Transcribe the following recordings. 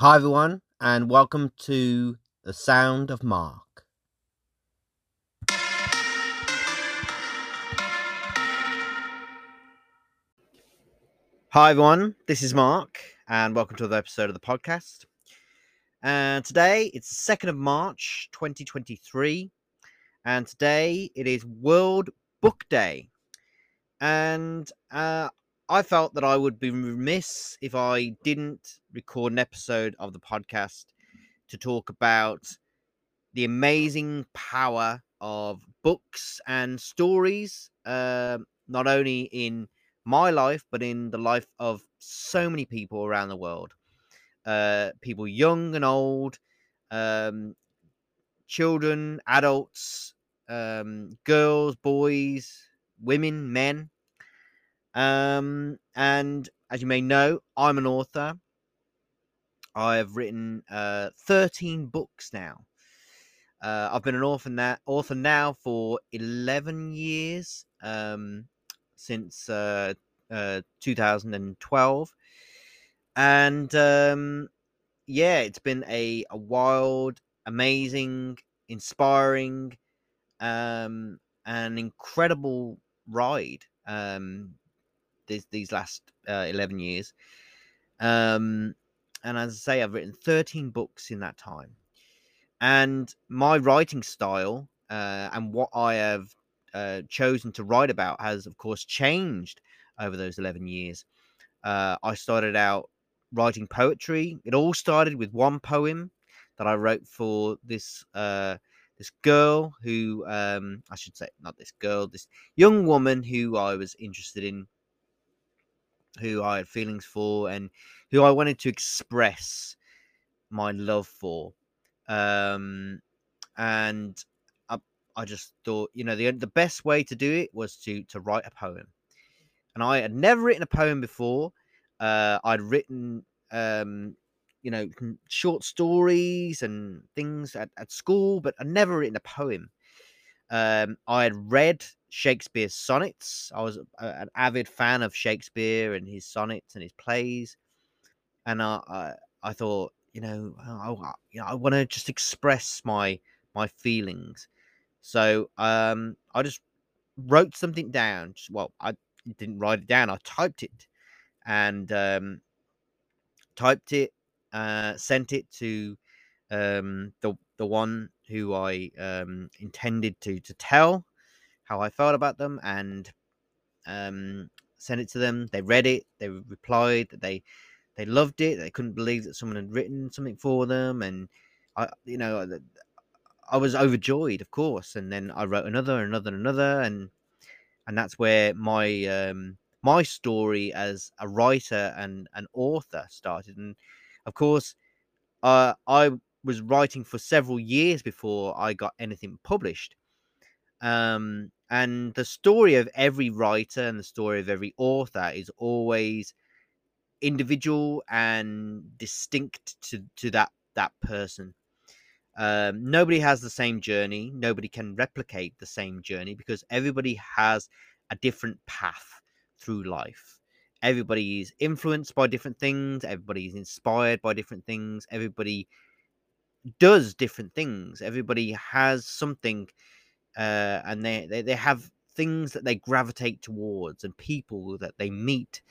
Hi, everyone, and welcome to The Sound of Mark. Hi, everyone, this is Mark, and welcome to another episode of the podcast. And today it's the 2nd of March 2023, and today it is World Book Day. And uh, I felt that I would be remiss if I didn't record an episode of the podcast to talk about the amazing power of books and stories, uh, not only in my life, but in the life of so many people around the world. Uh, people young and old, um, children, adults, um, girls, boys, women, men. Um, and as you may know, I'm an author. I have written uh, 13 books now. Uh, I've been an author now, author now for 11 years, um, since uh, uh, 2012. And um, yeah, it's been a, a wild, amazing, inspiring, um, an incredible ride. Um, these these last uh, 11 years. Um, and as I say, I've written 13 books in that time. And my writing style uh, and what I have uh, chosen to write about has, of course, changed over those 11 years. Uh, I started out writing poetry. It all started with one poem that I wrote for this uh, this girl who um, I should say not this girl, this young woman who I was interested in who I had feelings for and who I wanted to express my love for. Um, and I, I just thought, you know, the the best way to do it was to to write a poem. And I had never written a poem before. Uh, I'd written, um, you know, short stories and things at, at school, but I'd never written a poem. Um, I had read Shakespeare's sonnets. I was a, an avid fan of Shakespeare and his sonnets and his plays, and I I, I thought, you know, I, you know, I want to just express my my feelings. So um, I just wrote something down. Well, I didn't write it down. I typed it, and um, typed it, uh, sent it to um, the the one who I um, intended to to tell how I felt about them, and um, sent it to them. They read it. They replied that they they loved it. They couldn't believe that someone had written something for them, and I, you know, I was overjoyed, of course. And then I wrote another, another, and another, and and that's where my um, my story as a writer and an author started. And of course, uh, I was writing for several years before I got anything published. Um, and the story of every writer and the story of every author is always individual and distinct to, to that that person. Um, nobody has the same journey. Nobody can replicate the same journey because everybody has a different path through life. Everybody is influenced by different things. Everybody is inspired by different things. Everybody does different things. Everybody has something, uh, and they, they they have things that they gravitate towards, and people that they meet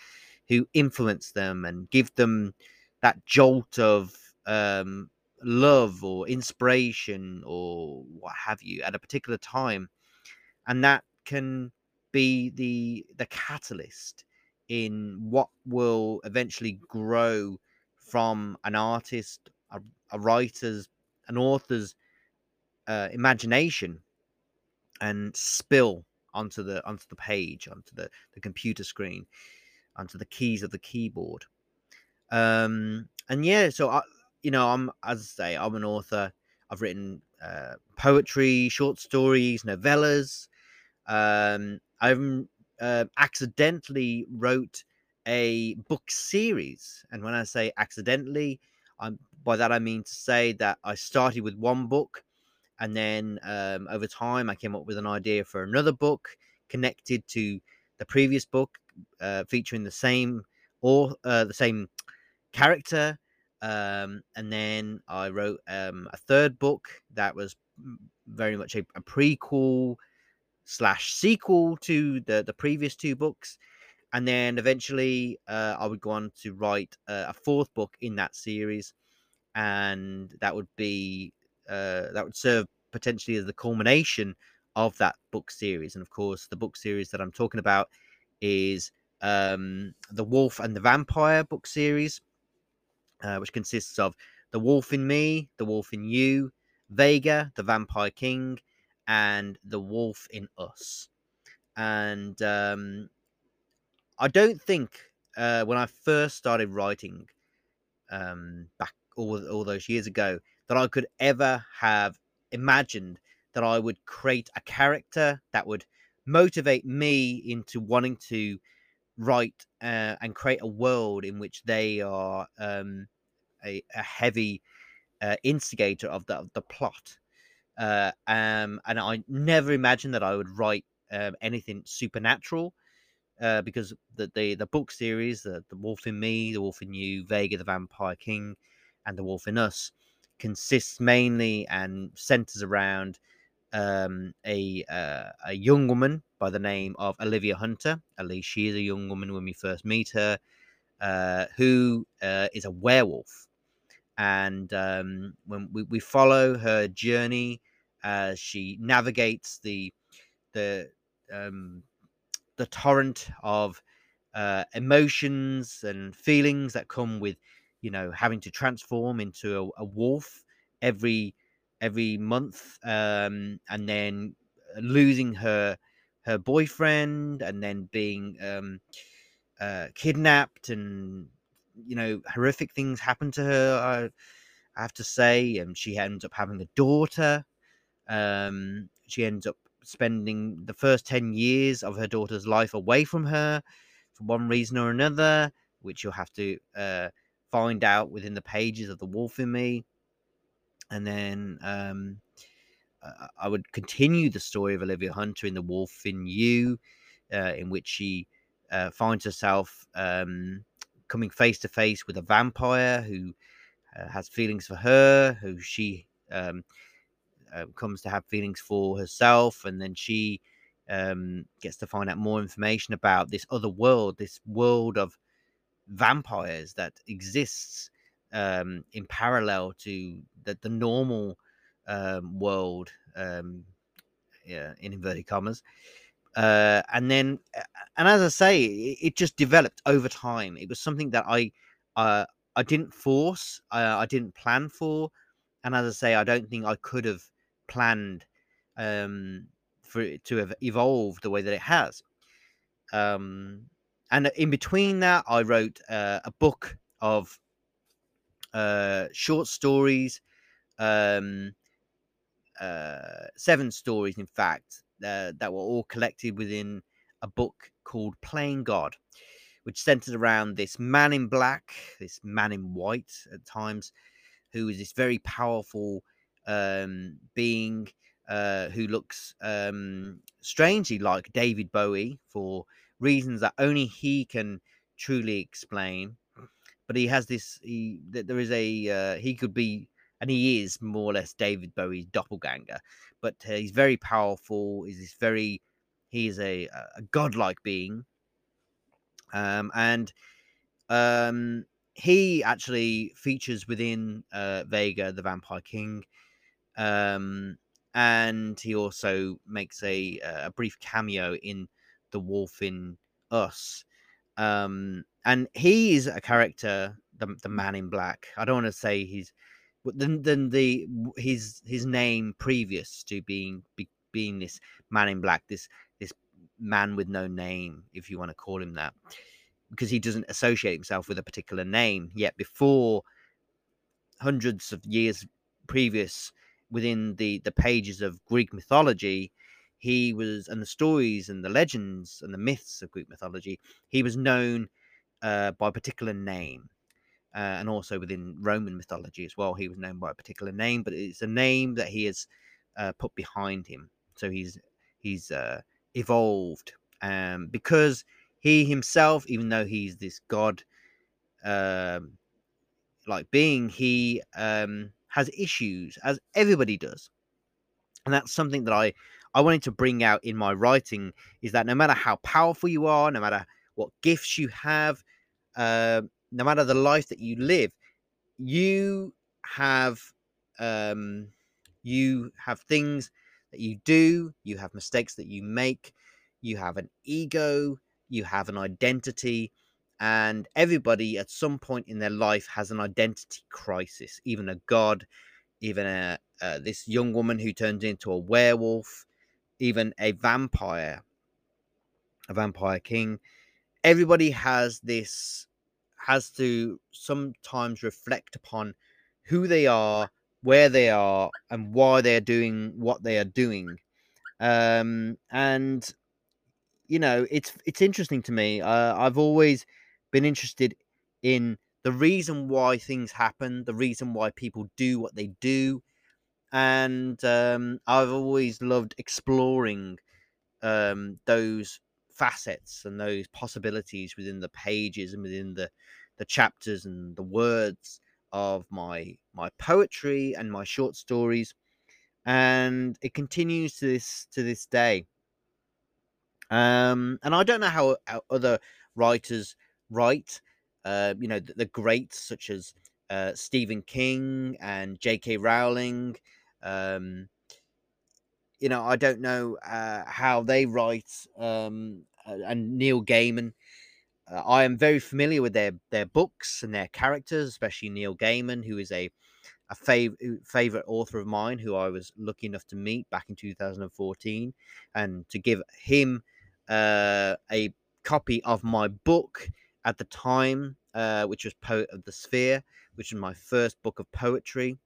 who influence them and give them that jolt of um, love or inspiration or what have you at a particular time, and that can be the the catalyst in what will eventually grow from an artist a, a writer's, an author's uh, imagination and spill onto the onto the page, onto the, the computer screen, onto the keys of the keyboard. Um, and yeah, so I, you know, I'm as I say, I'm an author. I've written uh, poetry, short stories, novellas. Um, I've uh, accidentally wrote a book series, and when I say accidentally, I'm by that I mean to say that I started with one book, and then um, over time I came up with an idea for another book connected to the previous book, uh, featuring the same or uh, the same character, Um, and then I wrote um, a third book that was very much a, a prequel slash sequel to the the previous two books and then eventually uh, I would go on to write uh, a fourth book in that series, and that would be uh, that would serve potentially as the culmination of that book series. And of course, the book series that I'm talking about is um, the Wolf and the Vampire book series, uh, which consists of the Wolf in Me, the Wolf in You, Vega, the Vampire King, and the Wolf in Us. And um, I don't think uh, when I first started writing um, back all, all those years ago that I could ever have imagined that I would create a character that would motivate me into wanting to write uh, and create a world in which they are um, a, a, heavy uh, instigator of the, of the plot. Uh, um, and I never imagined that I would write um, anything supernatural uh, because the, the the book series, the, the Wolf in Me, the Wolf in You, Vega the Vampire King, and the Wolf in Us, consists mainly and centers around um, a uh, a young woman by the name of Olivia Hunter. At least she is a young woman when we first meet her, uh, who uh, is a werewolf, and um, when we, we follow her journey as she navigates the the um, the torrent of uh, emotions and feelings that come with you know having to transform into a, a wolf every every month um, and then losing her her boyfriend and then being um, uh, kidnapped and you know horrific things happen to her I, I have to say and she ends up having a daughter. Um, she ends up spending the first 10 years of her daughter's life away from her for one reason or another, which you'll have to uh, find out within the pages of The Wolf in Me. And then um, I would continue the story of Olivia Hunter in The Wolf in You, uh, in which she uh, finds herself um, coming face to face with a vampire who uh, has feelings for her, who she um, uh, comes to have feelings for herself, and then she um, gets to find out more information about this other world, this world of vampires that exists um, in parallel to the, the normal um, world, um, yeah, in inverted commas. Uh, and then, and as I say, it, it, just developed over time. It was something that I, uh, I didn't force, uh, I didn't plan for, and as I say, I don't think I could have planned um, for it to have evolved the way that it has. Um, and in between that, I wrote uh, a book of uh, short stories, um, uh, seven stories, in fact, uh, that were all collected within a book called Playing God, which centered around this man in black, this man in white at times, who is this very powerful um, being uh, who looks um, strangely like David Bowie for reasons that only he can truly explain. But he has this. He that there is a uh, he could be, and he is more or less David Bowie's doppelganger. But uh, he's very powerful. He's this very he is a, a godlike being, um, and um, he actually features within uh, Vega, the Vampire King, um, and he also makes a a brief cameo in The Wolf in Us. Um, and he is a character, the the Man in Black. I don't want to say he's than than the his his name previous to being be, being this Man in Black, this this man with no name, if you want to call him that, because he doesn't associate himself with a particular name. Yet before hundreds of years previous, within the the pages of Greek mythology, he was and the stories and the legends and the myths of Greek mythology, he was known uh, by a particular name. Uh, and also within Roman mythology as well, he was known by a particular name, but it's a name that he has uh, put behind him. So he's he's uh, evolved um, because he himself, even though he's this god, um, like being, he um, has issues, as everybody does, and that's something that I I wanted to bring out in my writing is that no matter how powerful you are, no matter what gifts you have, uh, no matter the life that you live, you have um, you have things that you do, you have mistakes that you make, you have an ego, you have an identity, and everybody at some point in their life has an identity crisis. Even a god, even a uh, this young woman who turns into a werewolf, even a vampire, a vampire king. Everybody has this has to sometimes reflect upon who they are, where they are, and why they are doing what they are doing. Um, and you know, it's it's interesting to me. Uh, I've always been interested in the reason why things happen, the reason why people do what they do, and um, I've always loved exploring um, those facets and those possibilities within the pages and within the the chapters and the words of my my poetry and my short stories and it continues to this to this day. Um and i don't know how, how other writers write uh you know the, the greats such as uh stephen king and jk rowling um you know i don't know uh how they write um and neil gaiman uh, I am very familiar with their their books and their characters, especially Neil Gaiman, who is a a fav- favorite author of mine, who I was lucky enough to meet back in 2014, and to give him uh, a copy of my book at the time, uh, which was Poet of the Sphere, which was my first book of poetry.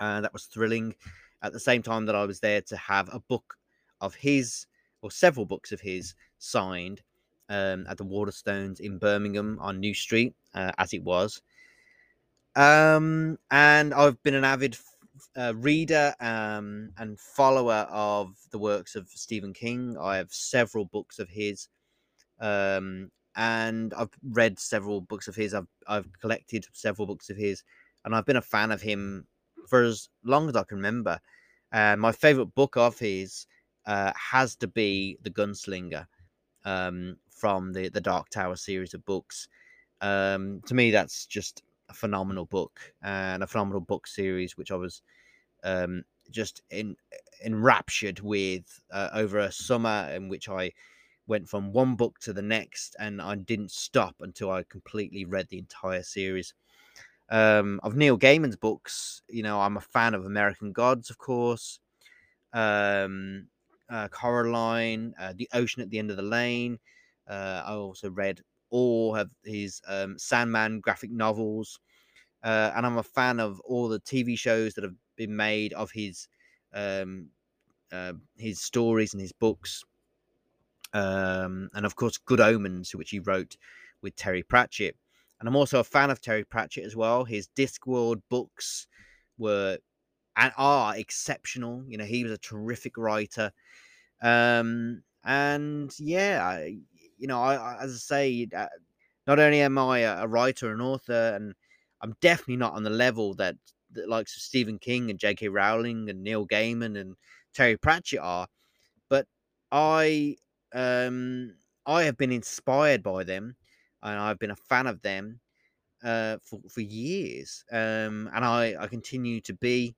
Uh, that was thrilling. At the same time that I was there to have a book of his, or several books of his, signed um, at the Waterstones in Birmingham on New Street, uh, as it was. Um, and I've been an avid uh, reader um, and follower of the works of Stephen King. I have several books of his, um, and I've read several books of his. I've I've collected several books of his, and I've been a fan of him for as long as I can remember. And my favorite book of his uh, has to be The Gunslinger. Um, from the the Dark Tower series of books. Um, to me, that's just a phenomenal book and a phenomenal book series, which I was um, just in enraptured with uh, over a summer in which I went from one book to the next, and I didn't stop until I completely read the entire series. Um, of Neil Gaiman's books, you know, I'm a fan of American Gods, of course. Um, uh, Coraline, uh, The Ocean at the End of the Lane, uh, I also read all of his um, Sandman graphic novels, uh, and I'm a fan of all the TV shows that have been made of his um, uh, his stories and his books, um, and of course, Good Omens, which he wrote with Terry Pratchett. And I'm also a fan of Terry Pratchett as well. His Discworld books were and are exceptional. You know, he was a terrific writer. Um, and yeah, I, you know, I, I, as I say, uh, not only am I a, a writer and author, and I'm definitely not on the level that the likes of Stephen King and J.K. Rowling and Neil Gaiman and Terry Pratchett are, but I um I have been inspired by them, and I've been a fan of them uh, for for years, um, and I I continue to be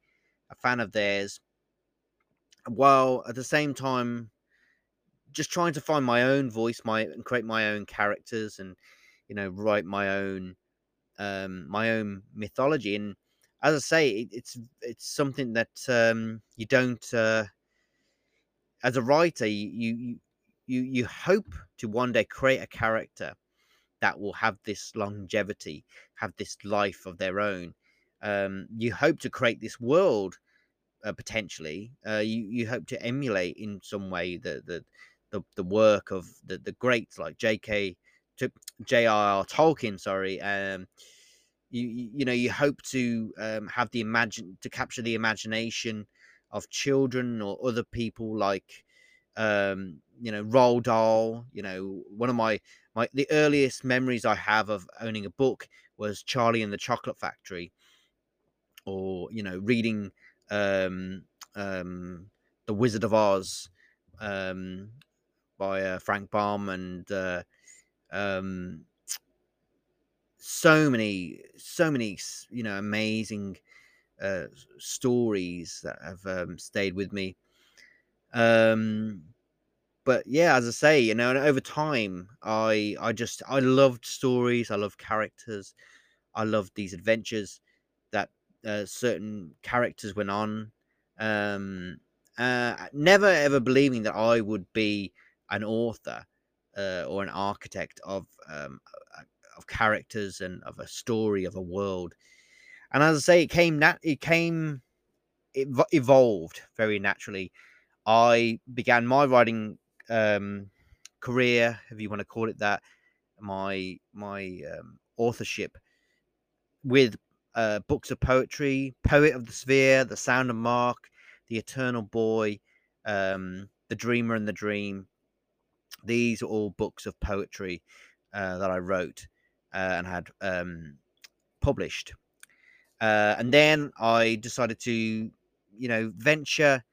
a fan of theirs, while at the same time just trying to find my own voice, my and create my own characters, and you know, write my own um, my own mythology. And as I say, it, it's it's something that um, you don't. Uh, as a writer, you, you you you hope to one day create a character that will have this longevity, have this life of their own. Um, you hope to create this world uh, potentially. Uh, you you hope to emulate in some way the the the, the work of the, the greats like J.K. J.R.R. Tolkien. Sorry, um, you you know you hope to um, have the imagine to capture the imagination of children or other people like um, you know Roald Dahl. You know one of my my the earliest memories I have of owning a book was Charlie and the Chocolate Factory, or you know, reading um, um, The Wizard of Oz um, by uh, Frank Baum and uh, um, so many, so many, you know, amazing uh, stories that have um, stayed with me. Um, but yeah, as I say, you know, and over time, I I just I loved stories. I love characters. I loved these adventures that uh, certain characters went on. Um, uh, never ever believing that I would be an author uh, or an architect of um, of characters and of a story of a world. And as I say, it came nat- it came it evolved very naturally. I began my writing um, career, if you want to call it that, my my um, authorship with uh, books of poetry, Poet of the Sphere, The Sound of Mark, The Eternal Boy, um, The Dreamer and the Dream. These are all books of poetry uh, that I wrote uh, and had um, published. Uh, and then I decided to, you know, venture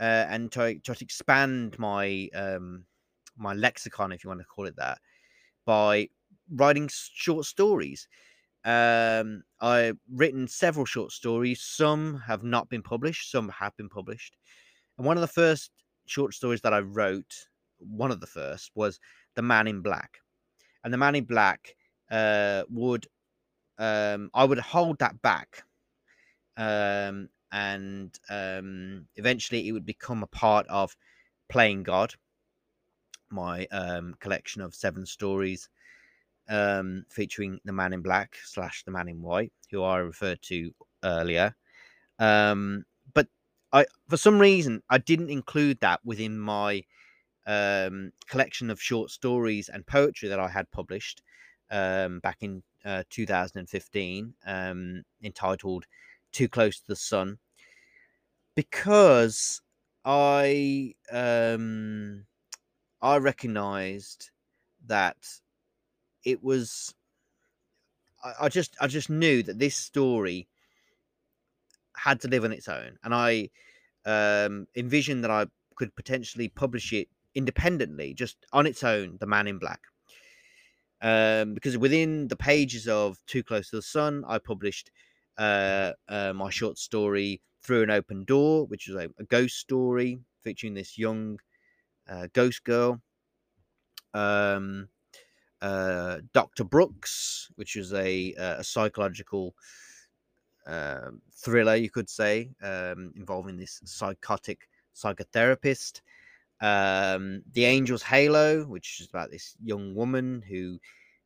uh, and try, try to expand my um, my lexicon, if you want to call it that, by writing short stories. Um, I've written several short stories. Some have not been published. Some have been published. And one of the first short stories that I wrote, one of the first, was "The Man in Black." And the Man in Black uh, would um, I would hold that back, um, and um, eventually it would become a part of playing God, my um, collection of seven stories um, featuring the Man in Black slash the Man in White, who I referred to earlier. Um, but I, for some reason, I didn't include that within my um, collection of short stories and poetry that I had published um, back in uh, 2015, um, entitled "Too Close to the Sun," because I um, I recognised that it was. I, I just I just knew that this story had to live on its own, and I um, envisioned that I could potentially publish it independently, just on its own, The Man in Black um, because within the pages of Too Close to the Sun, I published uh, uh, my short story Through an Open Door, which is a, a ghost story featuring this young uh, ghost girl. Um, uh, Dr. Brooks, which is a, uh, a psychological uh, thriller, you could say, um, involving this psychotic psychotherapist. Um, the Angel's Halo, which is about this young woman who,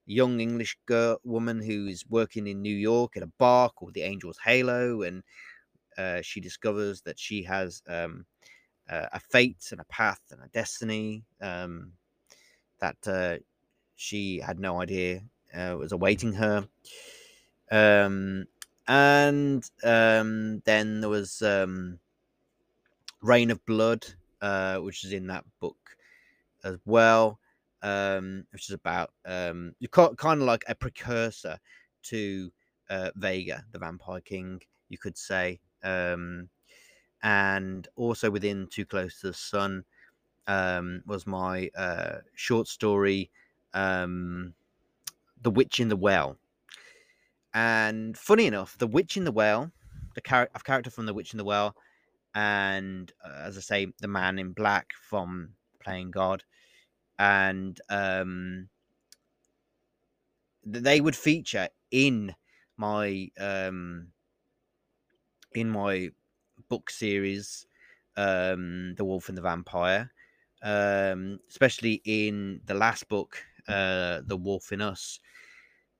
young English girl woman who is working in New York at a bar called the Angel's Halo, and uh, she discovers that she has um, uh, a fate and a path and a destiny um, that uh, she had no idea uh, was awaiting her. Um, and um, then there was um, Rain of Blood, uh, which is in that book as well, um, which is about um, kind of like a precursor to uh, Vega, the Vampire King, you could say, um, and also within Too Close to the Sun um, was my uh, short story, um, The Witch in the Well. And funny enough, The Witch in the Well, the char- character from The Witch in the Well, and uh, as I say, the man in black from playing God, and um, they would feature in my um, in my book series, um, The Wolf and the Vampire, um, especially in the last book, uh, The Wolf in Us.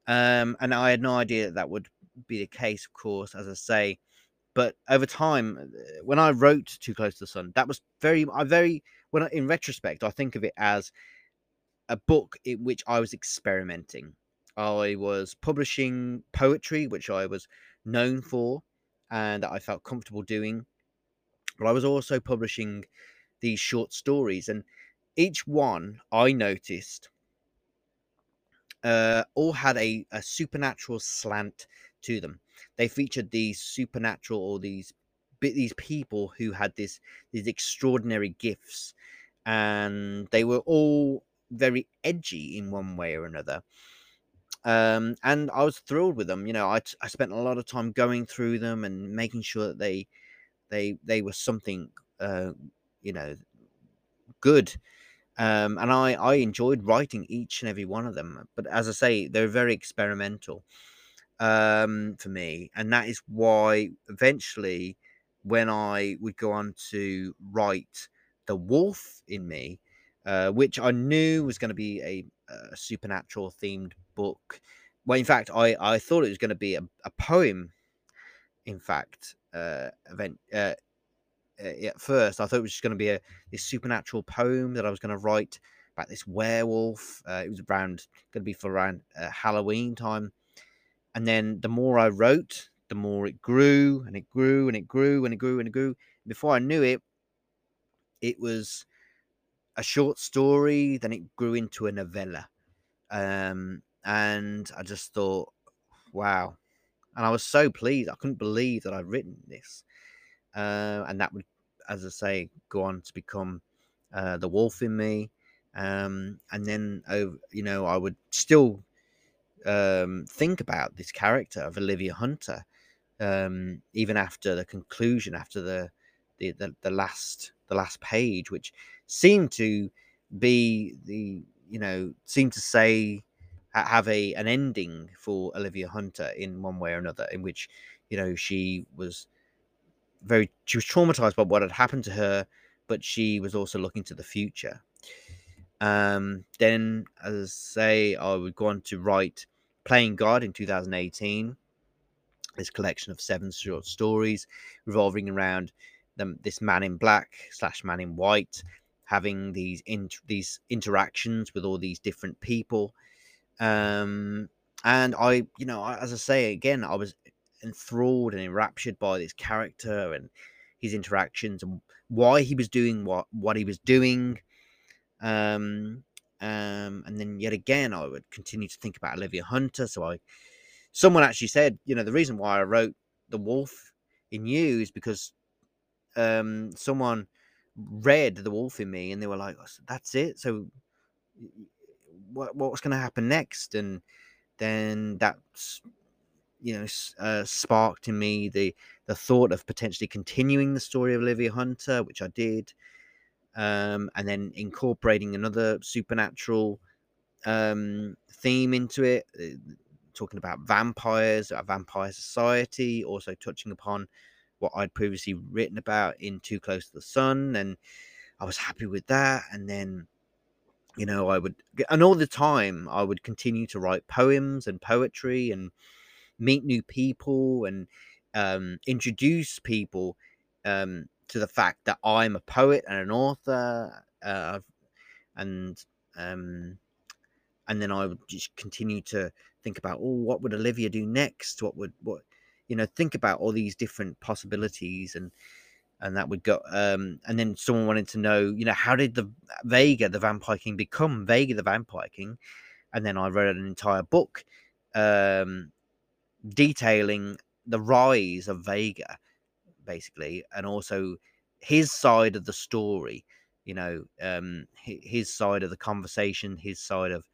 Um, and I had no idea that that would be the case, of course, as I say. But over time, uh, when I wrote Too Close to the Sun, that was very, I very, when I, in retrospect, I think of it as a book in which I was experimenting. I was publishing poetry, which I was known for and that I felt comfortable doing. But I was also publishing these short stories, and each one I noticed uh, all had a, a supernatural slant to them. They featured these supernatural or these these people who had this these extraordinary gifts, and they were all very edgy in one way or another. Um, and I was thrilled with them. You know, I, I spent a lot of time going through them and making sure that they they they were something uh, you know good um, and I, I enjoyed writing each and every one of them. But as I say, they're very experimental um, for me, and that is why eventually, when I would go on to write the wolf in me, uh, which I knew was going to be a, a, supernatural themed book. Well, in fact, I, I thought it was going to be a, a poem. In fact, uh, event uh, uh, at first. I thought it was just going to be a this supernatural poem that I was going to write about this werewolf. Uh, it was around going to be for around uh, Halloween time, and then the more I wrote, the more it grew and it grew and it grew and it grew and it grew. Before I knew it, it was a short story. Then it grew into a novella, um, and I just thought, wow. And I was so pleased. I couldn't believe that I'd written this uh, and that would, as I say, go on to become uh, the wolf in me. Um, and then, oh, you know, I would still um, think about this character of Olivia Hunter, um, even after the conclusion, after the, the the, the last the last page, which seemed to be the you know seemed to say have a an ending for Olivia Hunter in one way or another, in which you know she was very she was traumatized by what had happened to her, but she was also looking to the future. Um, then, as I say, I would go on to write Playing God in 2018. This collection of seven short stories revolving around them, this man in black slash man in white having these in, these interactions with all these different people. Um, and I, you know, as I say again, I was enthralled and enraptured by this character and his interactions and why he was doing what what he was doing. Um, um, and then yet again, I would continue to think about Olivia Hunter. So I, someone actually said, you know, the reason why I wrote The Wolf in You is because um, someone read The Wolf in Me and they were like, that's it. So what what's going to happen next? And then that's you know uh, sparked in me the the thought of potentially continuing the story of Olivia Hunter, which I did, um, and then incorporating another supernatural um, theme into it, uh, talking about vampires, a vampire society, also touching upon what I'd previously written about in Too Close to the Sun, and I was happy with that, and then you know i would and all the time i would continue to write poems and poetry and meet new people and um, introduce people um, to the fact that I'm a poet and an author, uh, and um, and then I would just continue to think about, oh, what would Olivia do next? What would what you know? Think about all these different possibilities and and that would go um and then someone wanted to know you know how did the vega the vampire king become vega the vampire king and then i wrote an entire book um detailing the rise of Vega, basically, and also his side of the story. You know, um, his side of the conversation, his side of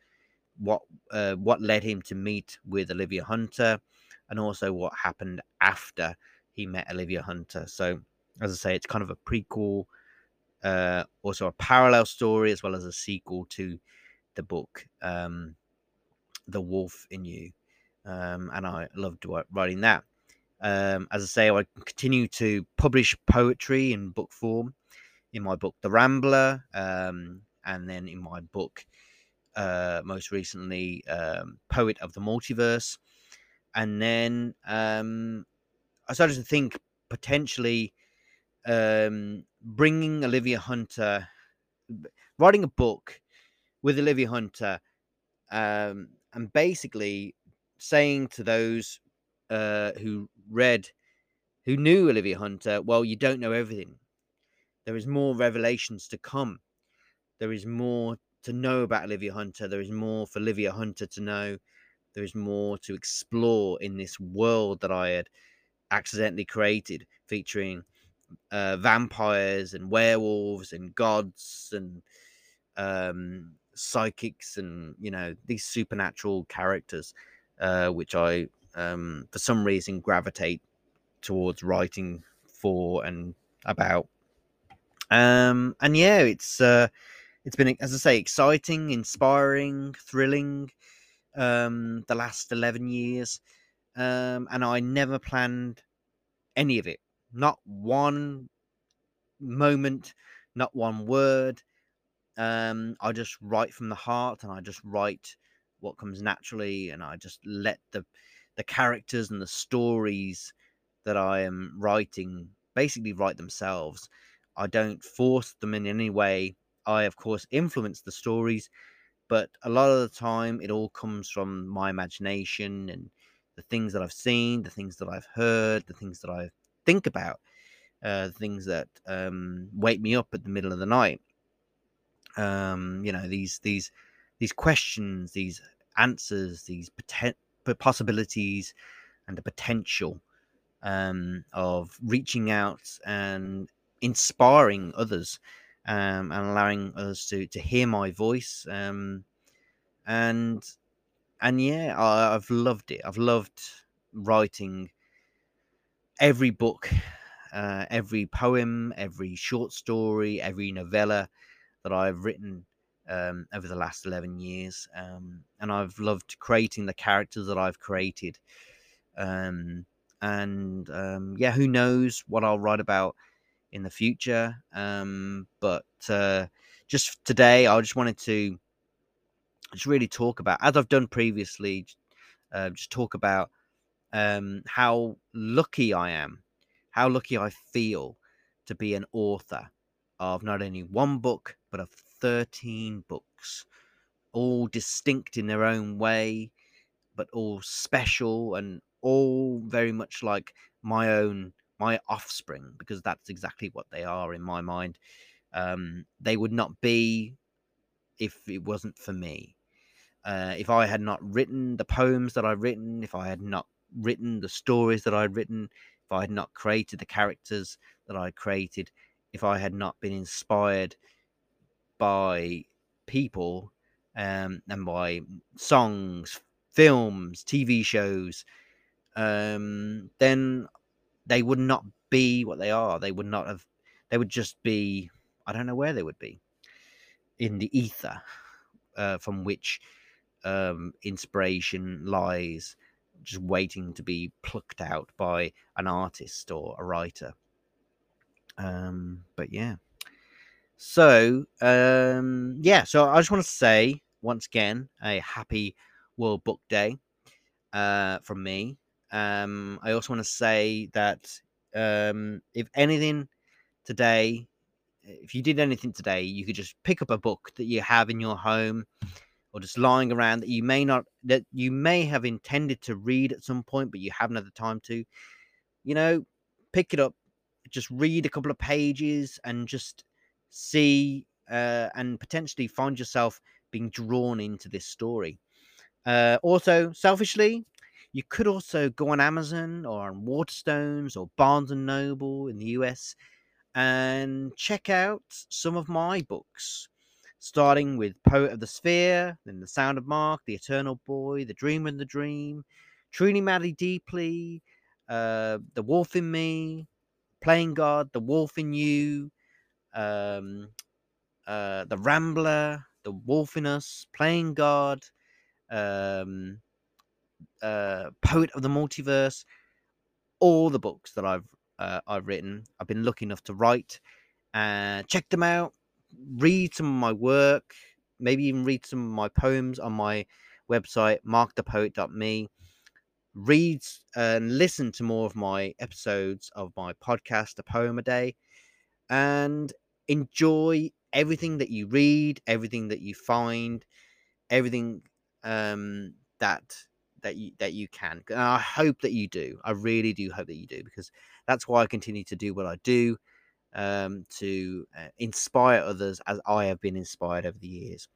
what uh, what led him to meet with Olivia Hunter, and also what happened after he met Olivia Hunter. So, as I say, it's kind of a prequel, uh, also a parallel story, as well as a sequel to the book, um, The Wolf in You um, and I loved writing that. Um, as I say, I continue to publish poetry in book form in my book, The Rambler, um, and then in my book, uh, most recently, um, Poet of the Multiverse. And then um, I started to think potentially um, bringing Olivia Hunter, writing a book with Olivia Hunter, um, and basically saying to those uh, who read, who knew Olivia Hunter, well, you don't know everything. There is more revelations to come. There is more to know about Olivia Hunter. There is more for Olivia Hunter to know. There is more to explore in this world that I had accidentally created, featuring uh, vampires and werewolves and gods and um, psychics and you know these supernatural characters, uh, which I um, for some reason gravitate towards writing for and about. Um, and yeah, it's uh, it's been as I say exciting, inspiring, thrilling. Um, the last eleven years, um, and I never planned any of it. Not one moment, not one word. Um, I just write from the heart, and I just write what comes naturally, and I just let the the characters and the stories that I am writing basically write themselves. I don't force them in any way. I, of course, influence the stories, but a lot of the time it all comes from my imagination and the things that I've seen, the things that I've heard, the things that I think about, uh, the things that um, wake me up at the middle of the night. Um, you know, these these these questions, these answers, these poten- possibilities, and the potential um, of reaching out and inspiring others um, and allowing others to to hear my voice um, and and yeah I, i've loved it. I've loved writing every book uh, every poem every short story every novella that i've written um, over the last 11 years um, and i've loved creating the characters that i've created um, and um, yeah, who knows what I'll write about in the future. Um, but uh, just today, I just wanted to just really talk about, as I've done previously, uh, just talk about um, how lucky I am, how lucky I feel to be an author of not only one book but of 13 books, all distinct in their own way, but all special and all very much like my own my offspring because that's exactly what they are in my mind um, they would not be if it wasn't for me. Uh, if i had not written the poems that i've written if i had not written the stories that i'd written if i had not created the characters that i created if i had not been inspired by people um, and by songs films tv shows um, then they would not be what they are. They would not have. They would just be. I don't know where they would be. In the ether, uh, from which um, inspiration lies, just waiting to be plucked out by an artist or a writer. Um, but yeah. So um, yeah. So I just want to say once again a happy World Book Day uh, from me. Um, I also want to say that um, if anything today, if you did anything today, you could just pick up a book that you have in your home or just lying around that you may not that you may have intended to read at some point, but you haven't had the time to. You know, pick it up, just read a couple of pages, and just see uh, and potentially find yourself being drawn into this story. Uh, also, selfishly, you could also go on Amazon or on Waterstones or Barnes and Noble in the US and check out some of my books, starting with Poet of the Sphere, then The Sound of Mark, The Eternal Boy, The Dream and the Dream, Truly Madly Deeply, uh, The Wolf in Me, Playing God, The Wolf in You, um, uh, The Rambler, The Wolf in Us, Playing God, um, uh, Poet of the Multiverse, all the books that I've uh, I've written. I've been lucky enough to write. and check them out. Read some of my work. Maybe even read some of my poems on my website, markthepoet.me. Read and listen to more of my episodes of my podcast, A Poem a Day, and enjoy everything that you read, everything that you find, everything um, that that you that you can. And I hope that you do. I really do hope that you do because that's why I continue to do what I do um, to uh, inspire others as I have been inspired over the years.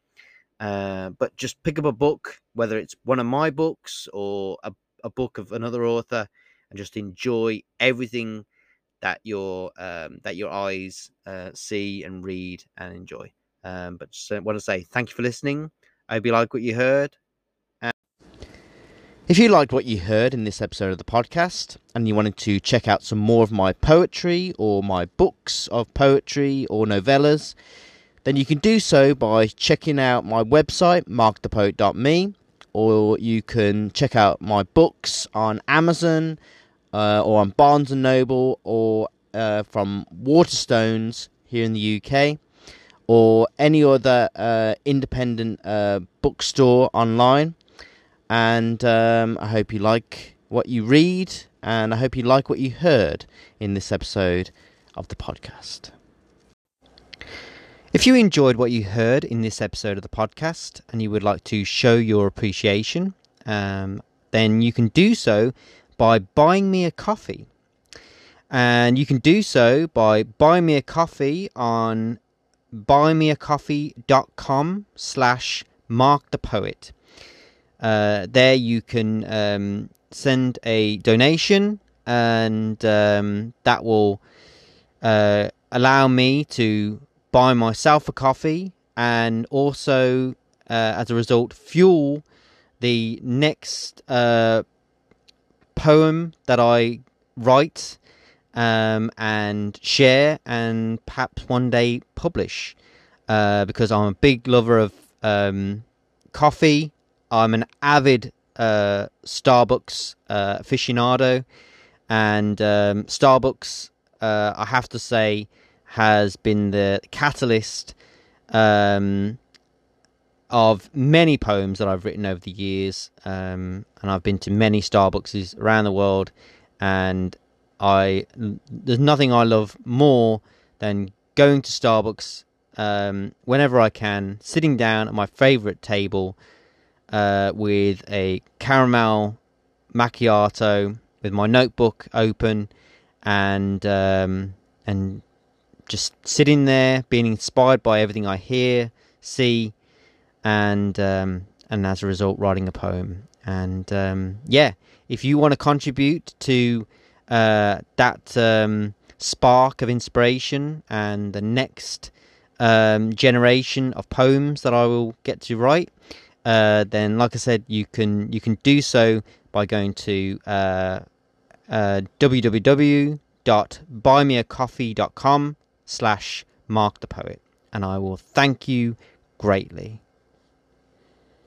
Uh, but just pick up a book, whether it's one of my books or a, a book of another author, and just enjoy everything that your um, that your eyes uh, see and read and enjoy. Um, but just uh, want to say thank you for listening. I hope you like what you heard. If you liked what you heard in this episode of the podcast and you wanted to check out some more of my poetry or my books of poetry or novellas, then you can do so by checking out my website, markthepoet.me, or you can check out my books on Amazon uh, or on Barnes and Noble or uh, from Waterstones here in the UK or any other uh, independent uh, bookstore online and um, I hope you like what you read, and I hope you like what you heard in this episode of the podcast. If you enjoyed what you heard in this episode of the podcast and you would like to show your appreciation, um, then you can do so by buying me a coffee. And you can do so by buying me a coffee on buymeacoffee.com slash mark the poet. Uh, there you can um, send a donation, and um, that will uh, allow me to buy myself a coffee and also, uh, as a result, fuel the next uh, poem that I write um, and share and perhaps one day publish. Uh, because I'm a big lover of um, coffee I'm an avid uh, Starbucks uh, aficionado, and um, Starbucks, uh, I have to say, has been the catalyst um, of many poems that I've written over the years. Um, and I've been to many Starbucks around the world, and I there's nothing I love more than going to Starbucks um, whenever I can, sitting down at my favorite table uh, with a caramel macchiato with my notebook open and um, and just sitting there being inspired by everything I hear, see, and um, and as a result writing a poem. And um, yeah, if you want to contribute to uh, that um, spark of inspiration and the next um, generation of poems that I will get to write, uh, then like I said, you can you can do so by going to uh, uh, www.buymeacoffee.com slash mark the poet and I will thank you greatly.